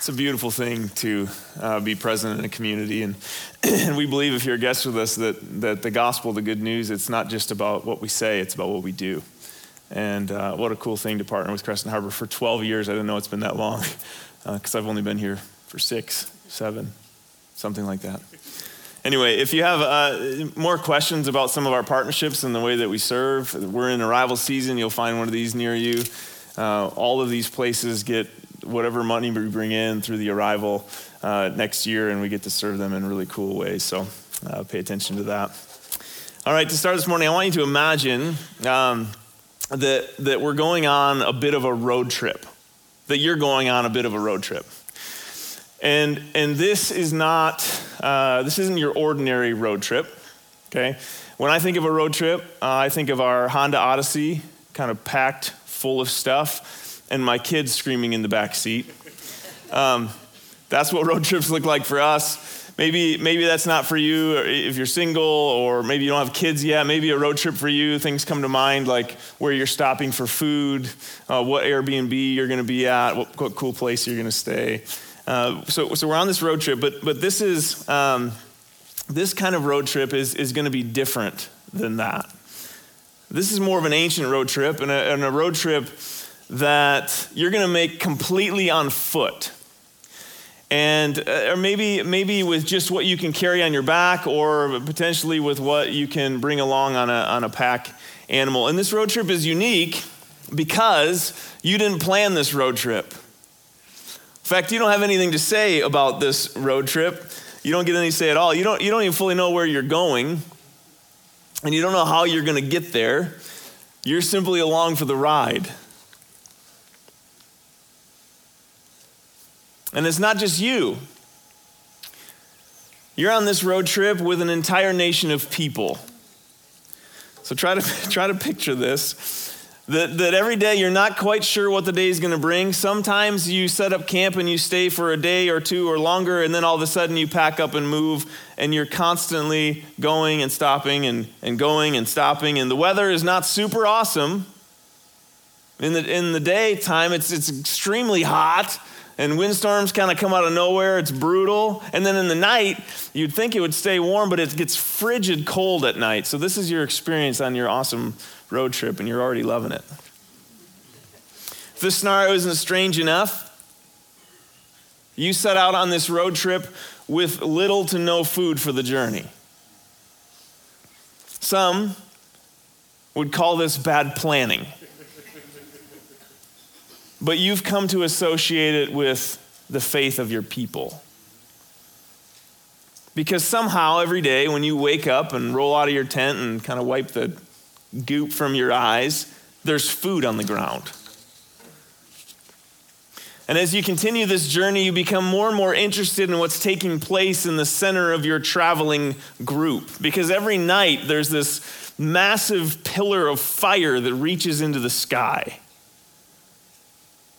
It's a beautiful thing to uh, be present in a community. And, and we believe, if you're a guest with us, that, that the gospel, the good news, it's not just about what we say, it's about what we do. And uh, what a cool thing to partner with Crescent Harbor for 12 years. I didn't know it's been that long because uh, I've only been here for six, seven, something like that. Anyway, if you have uh, more questions about some of our partnerships and the way that we serve, we're in arrival season. You'll find one of these near you. Uh, all of these places get whatever money we bring in through the arrival uh, next year, and we get to serve them in really cool ways. So uh, pay attention to that. All right, to start this morning, I want you to imagine um, that, that we're going on a bit of a road trip, that you're going on a bit of a road trip. And, and this is not, uh, this isn't your ordinary road trip, okay? When I think of a road trip, uh, I think of our Honda Odyssey, kind of packed full of stuff and my kids screaming in the back seat. Um, that's what road trips look like for us. Maybe, maybe that's not for you if you're single, or maybe you don't have kids yet. Maybe a road trip for you, things come to mind like where you're stopping for food, uh, what Airbnb you're going to be at, what, what, cool place you're going to stay. Uh, so, so we're on this road trip, but, but this is um, this kind of road trip is, is going to be different than that. This is more of an ancient road trip, and a, and a road trip that you're going to make completely on foot. And uh, or maybe maybe with just what you can carry on your back or potentially with what you can bring along on a on a pack animal. And this road trip is unique because you didn't plan this road trip. In fact, you don't have anything to say about this road trip. You don't get any say at all. You don't, you don't even fully know where you're going, and you don't know how you're going to get there. You're simply along for the ride. And it's not just you. You're on this road trip with an entire nation of people. So try to, try to picture this. That, that every day you're not quite sure what the day is going to bring. Sometimes you set up camp and you stay for a day or two or longer, and then all of a sudden you pack up and move, and you're constantly going and stopping and, and going and stopping. And the weather is not super awesome. In the, in the daytime, it's, it's extremely hot and windstorms kind of come out of nowhere. It's brutal. And then in the night, you'd think it would stay warm, but it gets frigid cold at night. So this is your experience on your awesome road trip, and you're already loving it. If this scenario isn't strange enough, you set out on this road trip with little to no food for the journey. Some would call this bad planning but you've come to associate it with the faith of your people. Because somehow every day when you wake up and roll out of your tent and kind of wipe the goop from your eyes, there's food on the ground. And as you continue this journey, you become more and more interested in what's taking place in the center of your traveling group. Because every night there's this massive pillar of fire that reaches into the sky.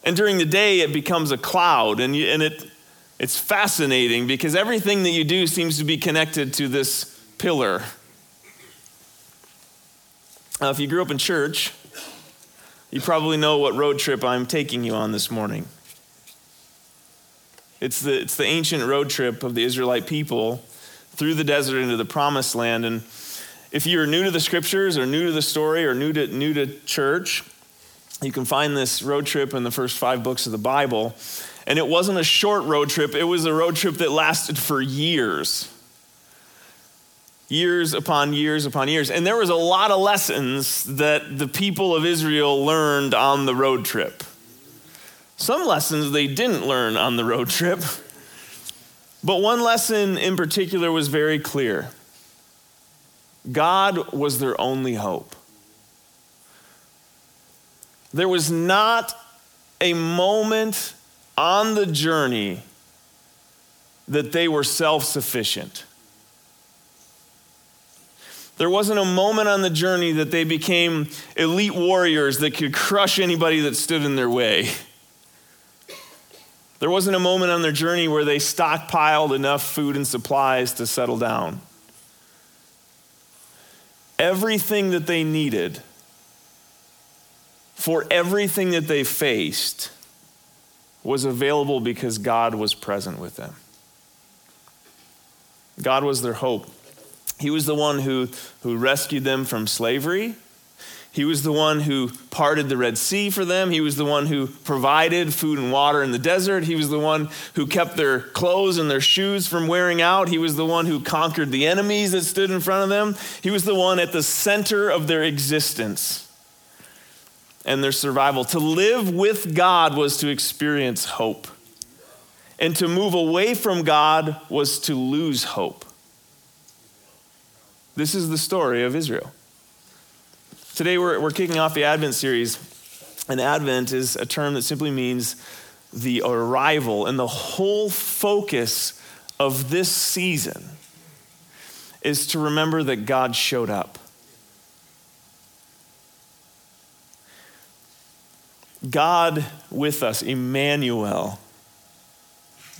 And during the day, it becomes a cloud. And, you, and it, it's fascinating because everything that you do seems to be connected to this pillar. Now, if you grew up in church, you probably know what road trip I'm taking you on this morning. It's the, it's the ancient road trip of the Israelite people through the desert into the promised land. And if you're new to the scriptures or new to the story or new to, new to church, you can find this road trip in the first five books of the Bible. And it wasn't a short road trip, it was a road trip that lasted for years. Years upon years upon years. And there was a lot of lessons that the people of Israel learned on the road trip. Some lessons they didn't learn on the road trip. But one lesson in particular was very clear God was their only hope. There was not a moment on the journey that they were self sufficient. There wasn't a moment on the journey that they became elite warriors that could crush anybody that stood in their way. There wasn't a moment on their journey where they stockpiled enough food and supplies to settle down. Everything that they needed for everything that they faced was available because God was present with them. God was their hope. He was the one who, who rescued them from slavery. He was the one who parted the Red Sea for them. He was the one who provided food and water in the desert. He was the one who kept their clothes and their shoes from wearing out. He was the one who conquered the enemies that stood in front of them. He was the one at the center of their existence and their survival. To live with God was to experience hope, and to move away from God was to lose hope. This is the story of Israel. Today, we're, we're kicking off the Advent series, and Advent is a term that simply means the arrival, and the whole focus of this season is to remember that God showed up. God with us, Emmanuel.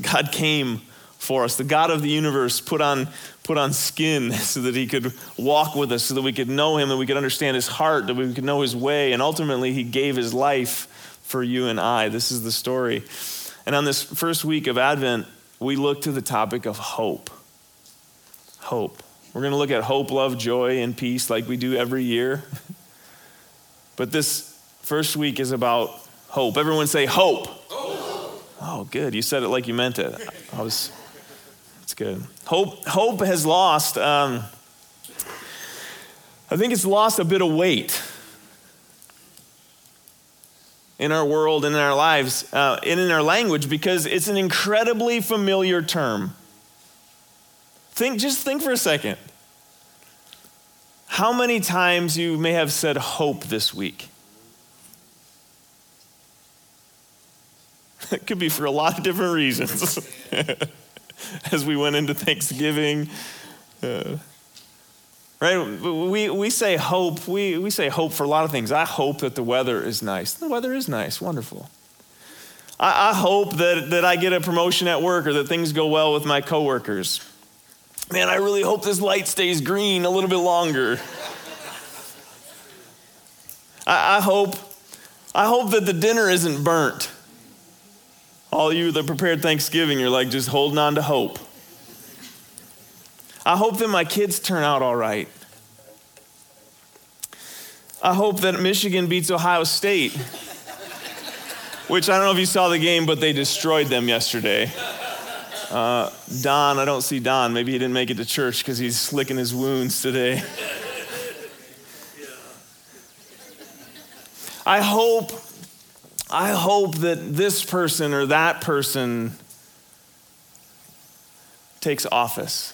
God came for us. The God of the universe put on, put on skin so that he could walk with us, so that we could know him, that we could understand his heart, that we could know his way. And ultimately, he gave his life for you and I. This is the story. And on this first week of Advent, we look to the topic of hope. Hope. We're going to look at hope, love, joy, and peace like we do every year. but this first week is about hope. Everyone say hope. hope. Oh, good. You said it like you meant it. I was. That's good. Hope. Hope has lost. Um, I think it's lost a bit of weight in our world and in our lives uh, and in our language because it's an incredibly familiar term. Think, just think for a second. How many times you may have said hope this week? It could be for a lot of different reasons. As we went into Thanksgiving, uh, right? We, we say hope. We, we say hope for a lot of things. I hope that the weather is nice. The weather is nice, wonderful. I, I hope that, that I get a promotion at work or that things go well with my coworkers. Man, I really hope this light stays green a little bit longer. I, I hope I hope that the dinner isn't burnt. All you that prepared Thanksgiving, you're like just holding on to hope. I hope that my kids turn out all right. I hope that Michigan beats Ohio State, which I don't know if you saw the game, but they destroyed them yesterday. Uh, Don, I don't see Don. Maybe he didn't make it to church because he's licking his wounds today. I hope I hope that this person or that person takes office.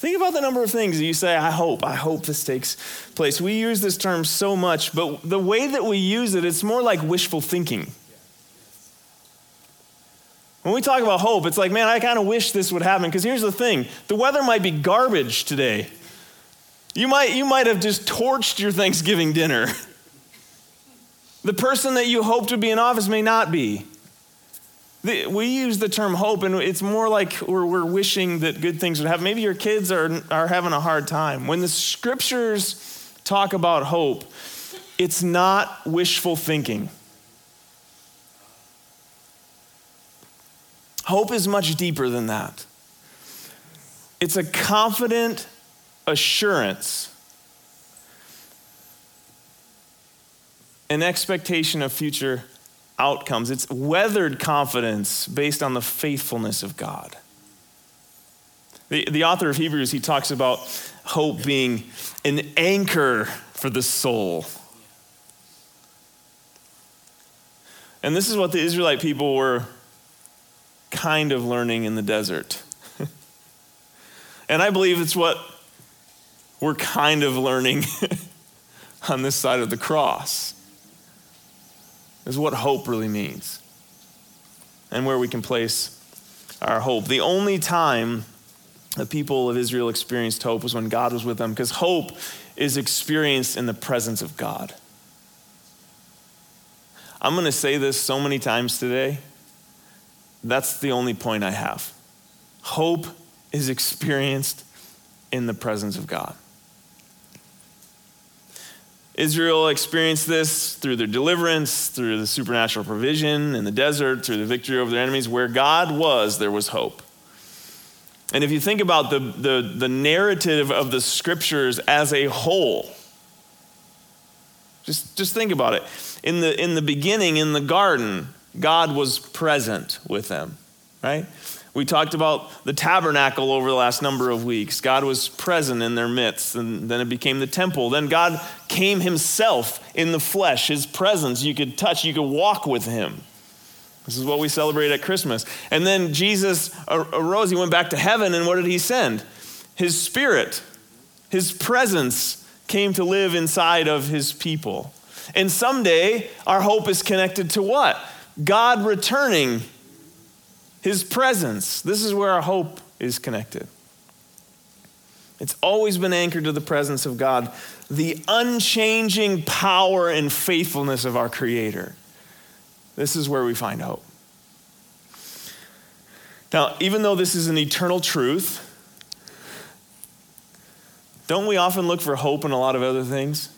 Think about the number of things that you say, I hope, I hope this takes place. We use this term so much, but the way that we use it, it's more like wishful thinking. When we talk about hope, it's like, man, I kind of wish this would happen. Because here's the thing the weather might be garbage today. You might, you might have just torched your Thanksgiving dinner. The person that you hoped would be in office may not be. The, we use the term hope, and it's more like we're, we're wishing that good things would happen. Maybe your kids are, are having a hard time. When the scriptures talk about hope, it's not wishful thinking. Hope is much deeper than that. It's a confident assurance an expectation of future outcomes. It's weathered confidence based on the faithfulness of God. The, the author of Hebrews, he talks about hope being an anchor for the soul. And this is what the Israelite people were kind of learning in the desert. and I believe it's what we're kind of learning on this side of the cross is what hope really means and where we can place our hope. The only time the people of Israel experienced hope was when God was with them, because hope is experienced in the presence of God. I'm going to say this so many times today. That's the only point I have. Hope is experienced in the presence of God. Israel experienced this through their deliverance, through the supernatural provision in the desert, through the victory over their enemies. Where God was, there was hope. And if you think about the, the, the narrative of the scriptures as a whole, just, just think about it. In the, in the beginning, in the garden, God was present with them, right? We talked about the tabernacle over the last number of weeks. God was present in their midst, and then it became the temple. Then God came himself in the flesh, his presence. You could touch, you could walk with him. This is what we celebrate at Christmas. And then Jesus arose, he went back to heaven, and what did he send? His spirit, his presence came to live inside of his people. And someday, our hope is connected to what? God returning his presence. This is where our hope is connected. It's always been anchored to the presence of God, the unchanging power and faithfulness of our Creator. This is where we find hope. Now, even though this is an eternal truth, don't we often look for hope in a lot of other things?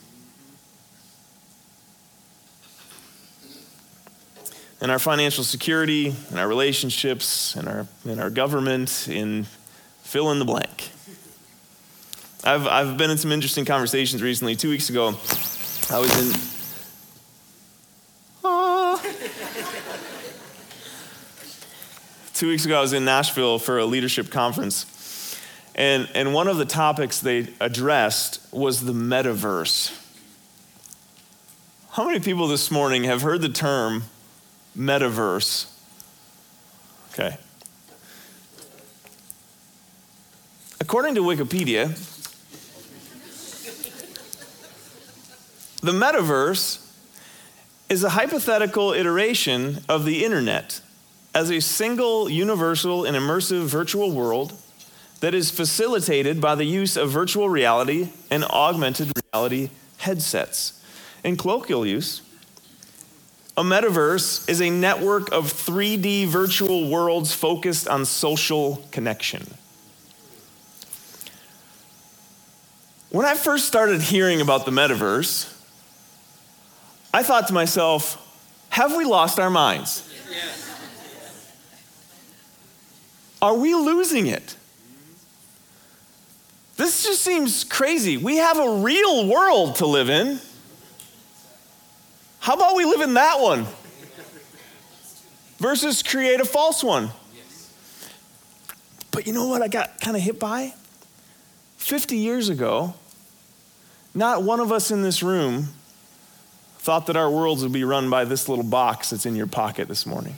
In our financial security, in our relationships, in our, in our government, in fill in the blank. I've, I've been in some interesting conversations recently. Two weeks ago, I was in. Ah. Two weeks ago, I was in Nashville for a leadership conference. And, and one of the topics they addressed was the metaverse. How many people this morning have heard the term metaverse. Okay. According to Wikipedia, the metaverse is a hypothetical iteration of the internet as a single, universal, and immersive virtual world that is facilitated by the use of virtual reality and augmented reality headsets. In colloquial use, a metaverse is a network of 3D virtual worlds focused on social connection. When I first started hearing about the metaverse, I thought to myself, have we lost our minds? Are we losing it? This just seems crazy. We have a real world to live in. How about we live in that one versus create a false one? But you know what I got kind of hit by? 50 years ago, not one of us in this room thought that our worlds would be run by this little box that's in your pocket this morning.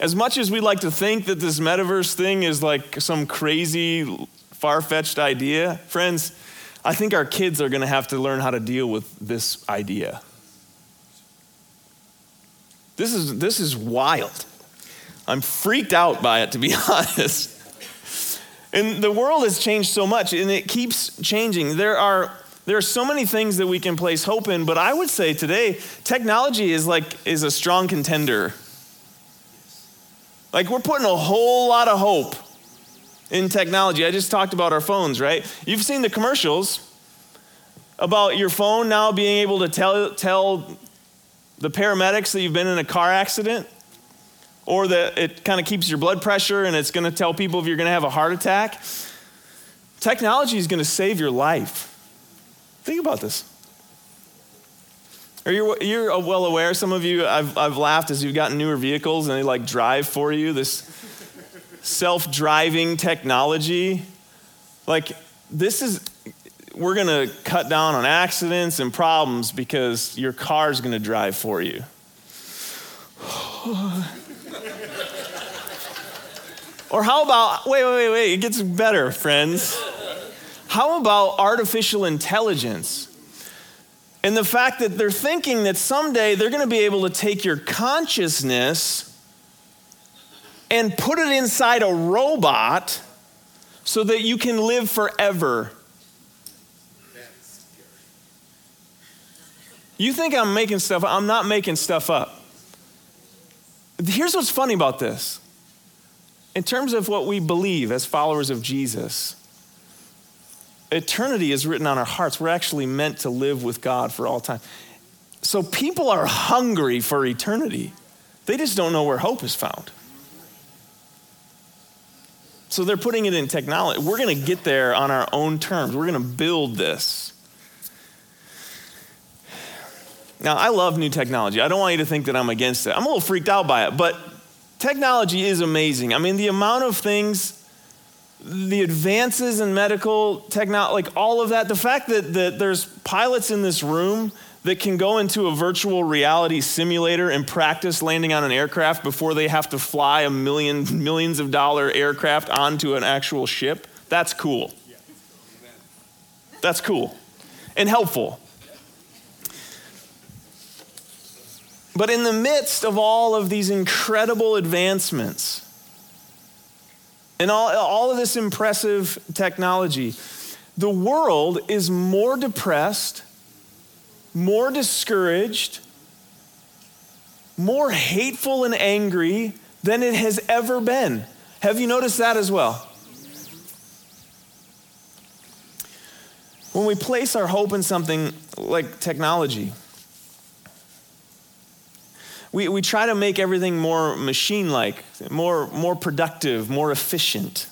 As much as we like to think that this metaverse thing is like some crazy, far fetched idea, friends, I think our kids are going to have to learn how to deal with this idea. This is, this is wild. I'm freaked out by it, to be honest. And the world has changed so much, and it keeps changing. There are, there are so many things that we can place hope in, but I would say today, technology is like is a strong contender. Like we're putting a whole lot of hope in technology. I just talked about our phones, right? You've seen the commercials about your phone now being able to tell, tell the paramedics that you've been in a car accident, or that it kind of keeps your blood pressure and it's going to tell people if you're going to have a heart attack. Technology is going to save your life. Think about this. Are you, you're well aware, some of you, I've, I've laughed as you've gotten newer vehicles and they like drive for you, this self driving technology. Like, this is, we're going to cut down on accidents and problems because your car's going to drive for you. or how about, wait, wait, wait, it gets better, friends. How about artificial intelligence? And the fact that they're thinking that someday they're going to be able to take your consciousness and put it inside a robot so that you can live forever. You think I'm making stuff up? I'm not making stuff up. Here's what's funny about this. In terms of what we believe as followers of Jesus, eternity is written on our hearts. We're actually meant to live with God for all time. So people are hungry for eternity. They just don't know where hope is found. So they're putting it in technology. We're going to get there on our own terms. We're going to build this. Now, I love new technology. I don't want you to think that I'm against it. I'm a little freaked out by it, but technology is amazing. I mean, the amount of things, the advances in medical technology, like all of that, the fact that, that there's pilots in this room that can go into a virtual reality simulator and practice landing on an aircraft before they have to fly a million millions of dollar aircraft onto an actual ship? That's cool. That's cool and helpful. But in the midst of all of these incredible advancements and all, all of this impressive technology the world is more depressed more discouraged, more hateful and angry than it has ever been. Have you noticed that as well? When we place our hope in something like technology, we, we try to make everything more machine like, more, more productive, more efficient.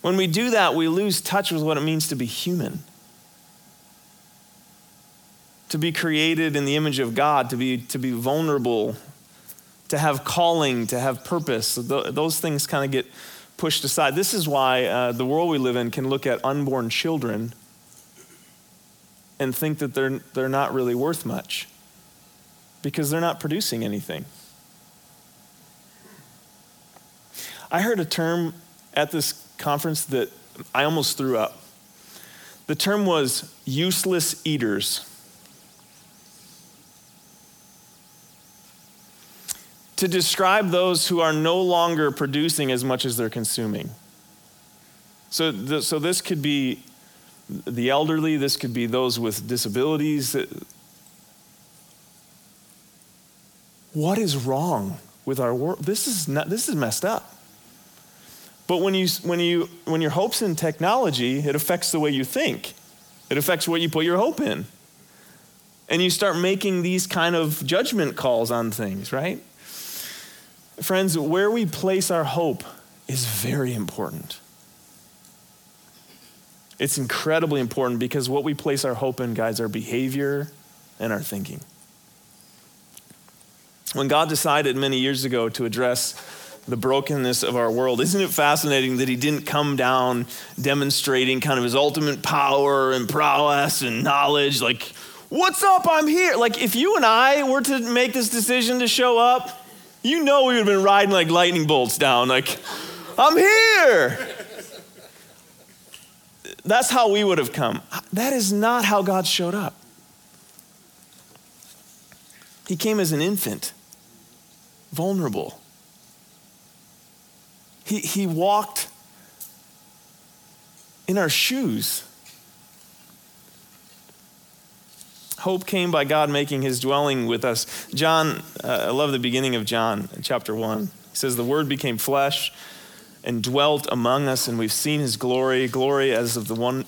When we do that, we lose touch with what it means to be human to be created in the image of God, to be, to be vulnerable, to have calling, to have purpose. Those things kind of get pushed aside. This is why uh, the world we live in can look at unborn children and think that they're, they're not really worth much because they're not producing anything. I heard a term at this conference that I almost threw up. The term was useless eaters. To describe those who are no longer producing as much as they're consuming. So, the, so this could be the elderly, this could be those with disabilities. What is wrong with our world? This is, not, this is messed up. But when, you, when, you, when your hope's in technology, it affects the way you think. It affects what you put your hope in. And you start making these kind of judgment calls on things, right? Friends, where we place our hope is very important. It's incredibly important because what we place our hope in guides our behavior and our thinking. When God decided many years ago to address the brokenness of our world, isn't it fascinating that He didn't come down demonstrating kind of His ultimate power and prowess and knowledge? Like, what's up? I'm here. Like, if you and I were to make this decision to show up, you know we would have been riding like lightning bolts down, like, I'm here. That's how we would have come. That is not how God showed up. He came as an infant, vulnerable. He, he walked in our shoes. Hope came by God making his dwelling with us. John, uh, I love the beginning of John, chapter 1. He says, The Word became flesh and dwelt among us, and we've seen his glory, glory as of the one,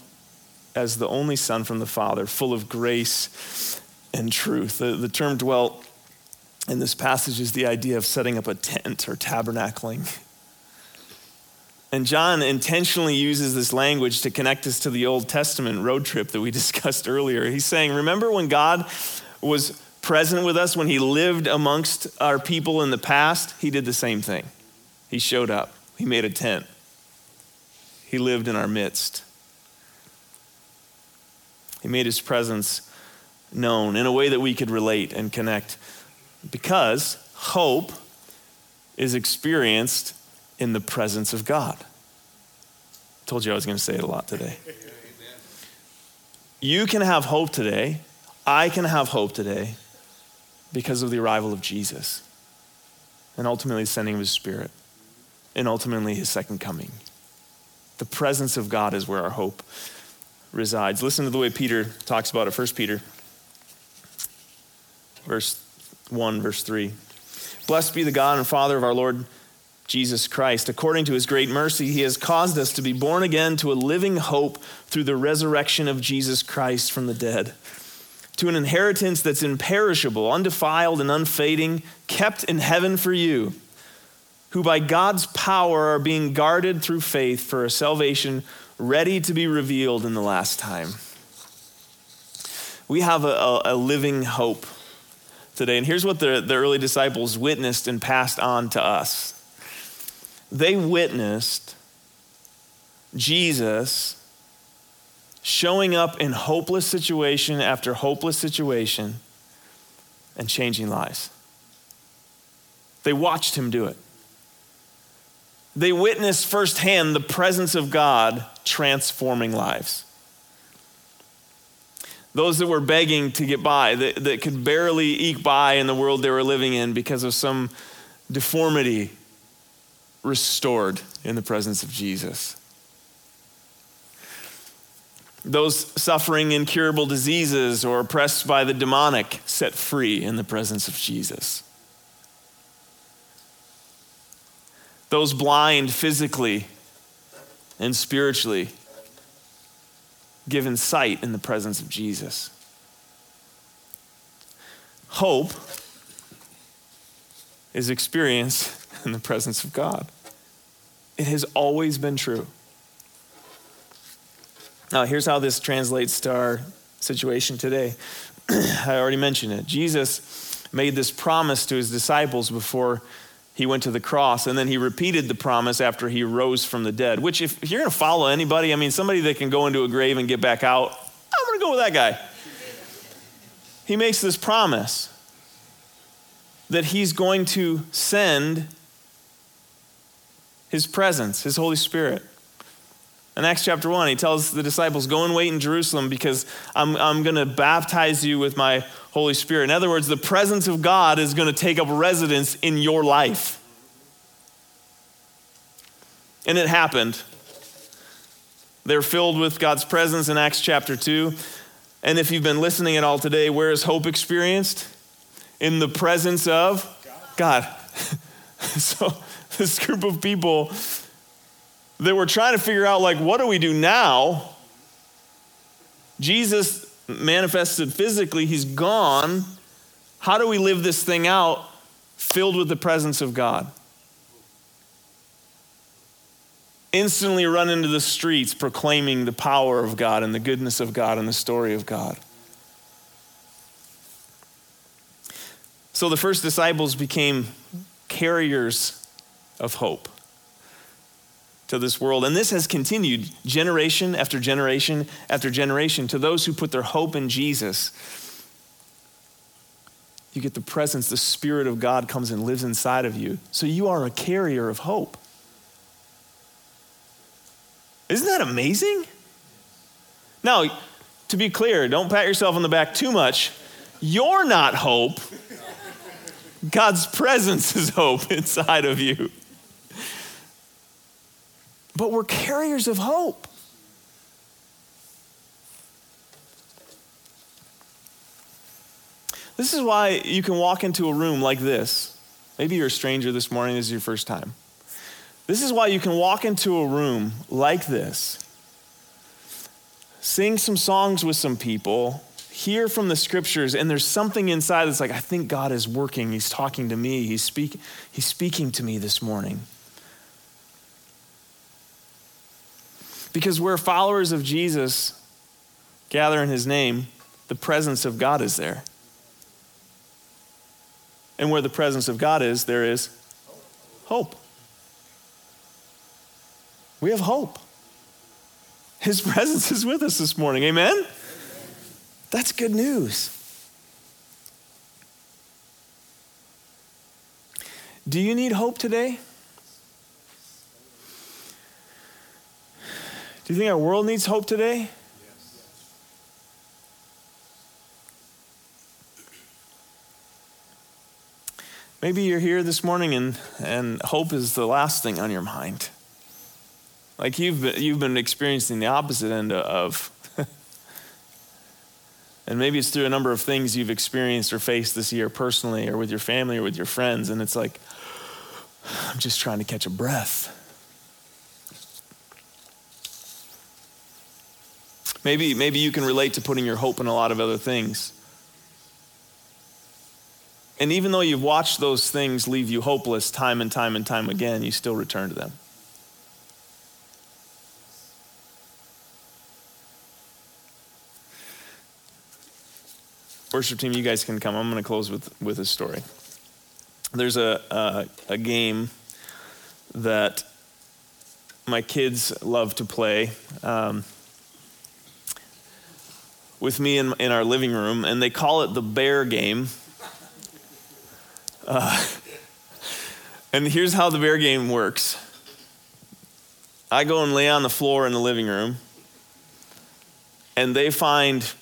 as the only Son from the Father, full of grace and truth. The, the term dwelt in this passage is the idea of setting up a tent or tabernacling. And John intentionally uses this language to connect us to the Old Testament road trip that we discussed earlier. He's saying, Remember when God was present with us, when he lived amongst our people in the past? He did the same thing. He showed up, he made a tent, he lived in our midst. He made his presence known in a way that we could relate and connect because hope is experienced in the presence of God. Told you I was going to say it a lot today. You can have hope today. I can have hope today because of the arrival of Jesus and ultimately the sending of his spirit and ultimately his second coming. The presence of God is where our hope resides. Listen to the way Peter talks about it. 1 Peter, verse 1, verse 3. Blessed be the God and Father of our Lord Jesus Christ. According to his great mercy, he has caused us to be born again to a living hope through the resurrection of Jesus Christ from the dead, to an inheritance that's imperishable, undefiled, and unfading, kept in heaven for you, who by God's power are being guarded through faith for a salvation ready to be revealed in the last time. We have a, a, a living hope today. And here's what the, the early disciples witnessed and passed on to us they witnessed Jesus showing up in hopeless situation after hopeless situation and changing lives. They watched him do it. They witnessed firsthand the presence of God transforming lives. Those that were begging to get by, that, that could barely eke by in the world they were living in because of some deformity restored in the presence of Jesus. Those suffering incurable diseases or oppressed by the demonic set free in the presence of Jesus. Those blind physically and spiritually given sight in the presence of Jesus. Hope is experienced in the presence of God. It has always been true. Now, here's how this translates to our situation today. I already mentioned it. Jesus made this promise to his disciples before he went to the cross, and then he repeated the promise after he rose from the dead. Which, if, if you're going to follow anybody, I mean, somebody that can go into a grave and get back out, I'm going to go with that guy. He makes this promise that he's going to send his presence, his Holy Spirit. In Acts chapter 1, he tells the disciples, Go and wait in Jerusalem because I'm, I'm going to baptize you with my Holy Spirit. In other words, the presence of God is going to take up residence in your life. And it happened. They're filled with God's presence in Acts chapter 2. And if you've been listening at all today, where is hope experienced? In the presence of God. so this group of people that were trying to figure out, like, what do we do now? Jesus manifested physically, he's gone. How do we live this thing out filled with the presence of God? Instantly run into the streets proclaiming the power of God and the goodness of God and the story of God. So the first disciples became carriers of hope to this world. And this has continued generation after generation after generation to those who put their hope in Jesus. You get the presence, the Spirit of God comes and lives inside of you. So you are a carrier of hope. Isn't that amazing? Now, to be clear, don't pat yourself on the back too much. You're not hope. God's presence is hope inside of you but we're carriers of hope. This is why you can walk into a room like this. Maybe you're a stranger this morning, this is your first time. This is why you can walk into a room like this, sing some songs with some people, hear from the scriptures, and there's something inside that's like, I think God is working. He's talking to me. He's, speak, he's speaking to me this morning. Because where followers of Jesus gather in his name, the presence of God is there. And where the presence of God is, there is hope. We have hope. His presence is with us this morning. Amen? That's good news. Do you need hope today? Do you think our world needs hope today? Maybe you're here this morning and, and hope is the last thing on your mind. Like you've been, you've been experiencing the opposite end of. and maybe it's through a number of things you've experienced or faced this year personally or with your family or with your friends. And it's like, I'm just trying to catch a breath. Maybe, maybe you can relate to putting your hope in a lot of other things. And even though you've watched those things leave you hopeless time and time and time again, you still return to them. Worship team, you guys can come. I'm going to close with, with a story. There's a, a, a game that my kids love to play um, with me in, in our living room, and they call it the bear game. Uh, and here's how the bear game works I go and lay on the floor in the living room, and they find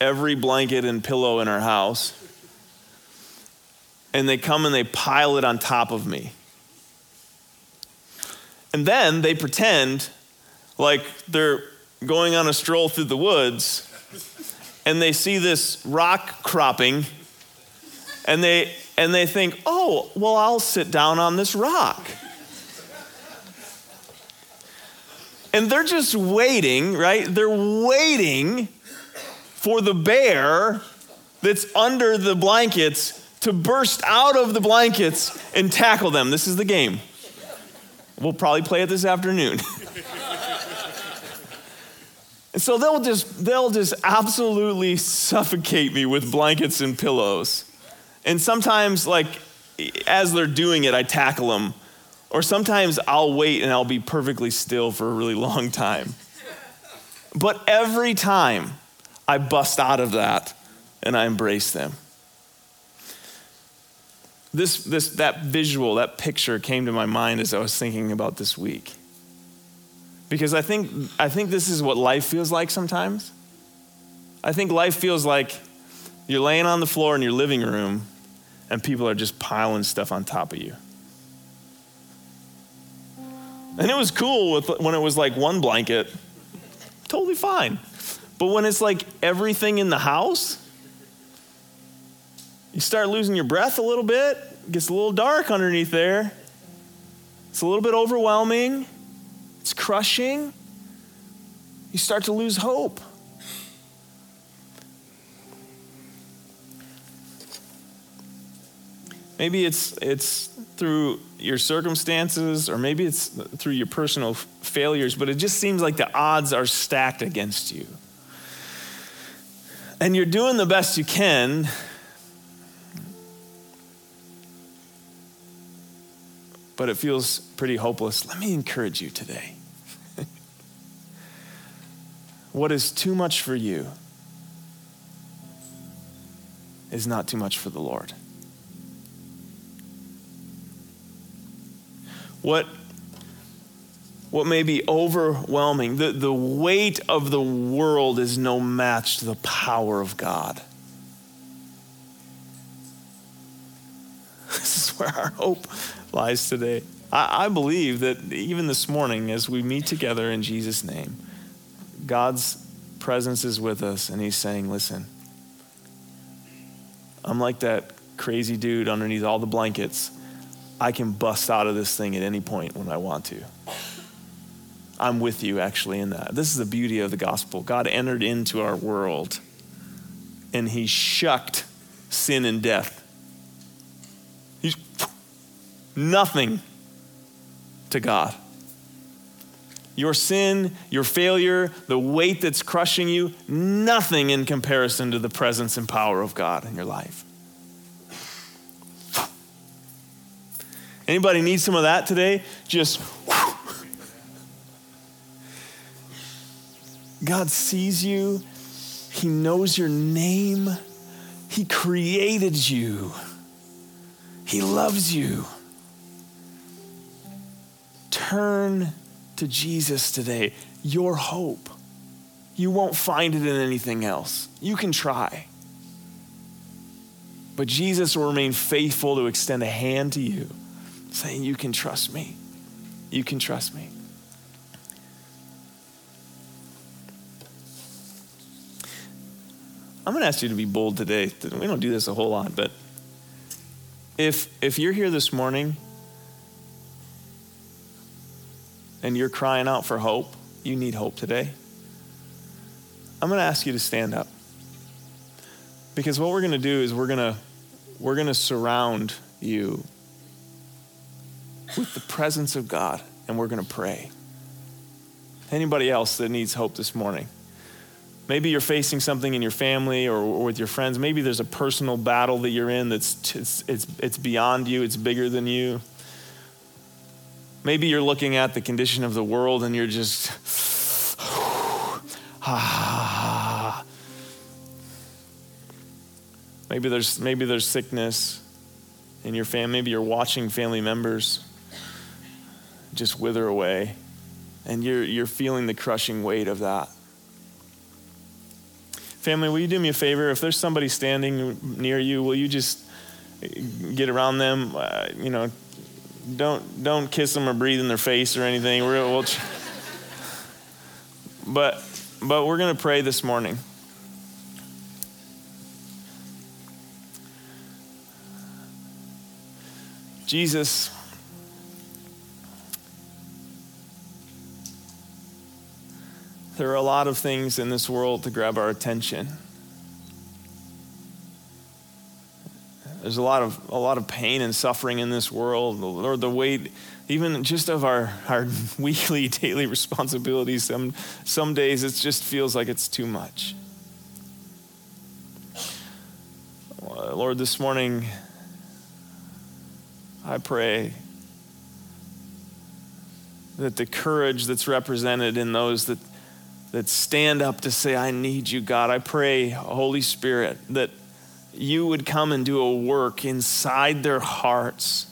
every blanket and pillow in our house, and they come and they pile it on top of me. And then they pretend like they're going on a stroll through the woods and they see this rock cropping and they and they think, "Oh, well I'll sit down on this rock." And they're just waiting, right? They're waiting for the bear that's under the blankets to burst out of the blankets and tackle them. This is the game. We'll probably play it this afternoon. and so they'll just they'll just absolutely suffocate me with blankets and pillows. And sometimes like as they're doing it I tackle them. Or sometimes I'll wait and I'll be perfectly still for a really long time. But every time I bust out of that and I embrace them this, this, that visual, that picture came to my mind as I was thinking about this week. Because I think, I think this is what life feels like sometimes. I think life feels like you're laying on the floor in your living room and people are just piling stuff on top of you. And it was cool with, when it was like one blanket, totally fine. But when it's like everything in the house, you start losing your breath a little bit. It gets a little dark underneath there. It's a little bit overwhelming. It's crushing. You start to lose hope. Maybe it's, it's through your circumstances, or maybe it's through your personal failures, but it just seems like the odds are stacked against you. And you're doing the best you can, but it feels pretty hopeless, let me encourage you today. what is too much for you is not too much for the Lord. What, what may be overwhelming, the, the weight of the world is no match to the power of God. This is where our hope lies today. I, I believe that even this morning, as we meet together in Jesus' name, God's presence is with us, and He's saying, Listen, I'm like that crazy dude underneath all the blankets. I can bust out of this thing at any point when I want to. I'm with you actually in that. This is the beauty of the gospel. God entered into our world and he shucked sin and death nothing to God. Your sin, your failure, the weight that's crushing you, nothing in comparison to the presence and power of God in your life. Anybody need some of that today? Just God sees you. He knows your name. He created you. He loves you. Turn to Jesus today, your hope. You won't find it in anything else. You can try. But Jesus will remain faithful to extend a hand to you, saying, You can trust me. You can trust me. I'm going to ask you to be bold today. We don't do this a whole lot, but if, if you're here this morning and you're crying out for hope, you need hope today, I'm going to ask you to stand up. Because what we're going to do is we're going to we're going to surround you with the presence of God and we're going to pray. Anybody else that needs hope this morning? Maybe you're facing something in your family or, or, with your friends. Maybe there's a personal battle that you're in that's it's, it's, it's beyond you, it's bigger than you. Maybe you're looking at the condition of the world and you're just, ah. Maybe there's, maybe there's sickness in your family. Maybe you're watching family members just wither away and you're, you're feeling the crushing weight of that. Family, will you do me a favor? If there's somebody standing near you, will you just get around them? Uh, you know, don't don't kiss them or breathe in their face or anything. We're, we'll but but we're going to pray this morning. Jesus, there are a lot of things in this world to grab our attention. There's a lot of a lot of pain and suffering in this world. Lord, the weight, even just of our, our weekly, daily responsibilities, some some days it just feels like it's too much. Uh, Lord, this morning I pray that the courage that's represented in those that, that stand up to say, I need you, God, I pray, Holy Spirit, that you would come and do a work inside their hearts.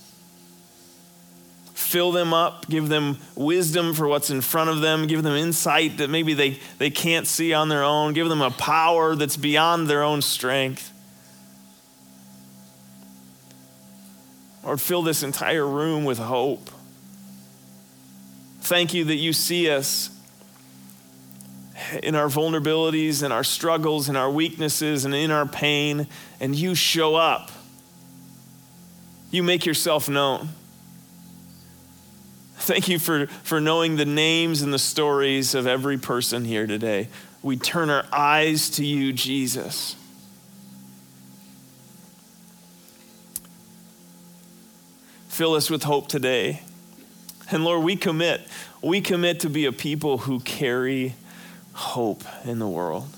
Fill them up, give them wisdom for what's in front of them, give them insight that maybe they, they can't see on their own, give them a power that's beyond their own strength. Lord, fill this entire room with hope. Thank you that you see us in our vulnerabilities and our struggles and our weaknesses and in our pain, and you show up. You make yourself known. Thank you for, for knowing the names and the stories of every person here today. We turn our eyes to you, Jesus. Fill us with hope today. And Lord, we commit. We commit to be a people who carry hope in the world,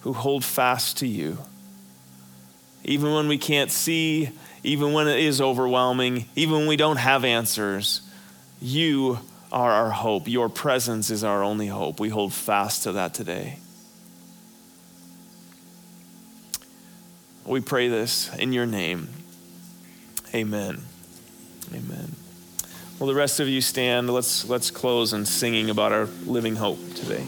who hold fast to you. Even when we can't see, even when it is overwhelming, even when we don't have answers, you are our hope. Your presence is our only hope. We hold fast to that today. We pray this in your name. Amen. Amen. Well, the rest of you stand. Let's, let's close in singing about our living hope today.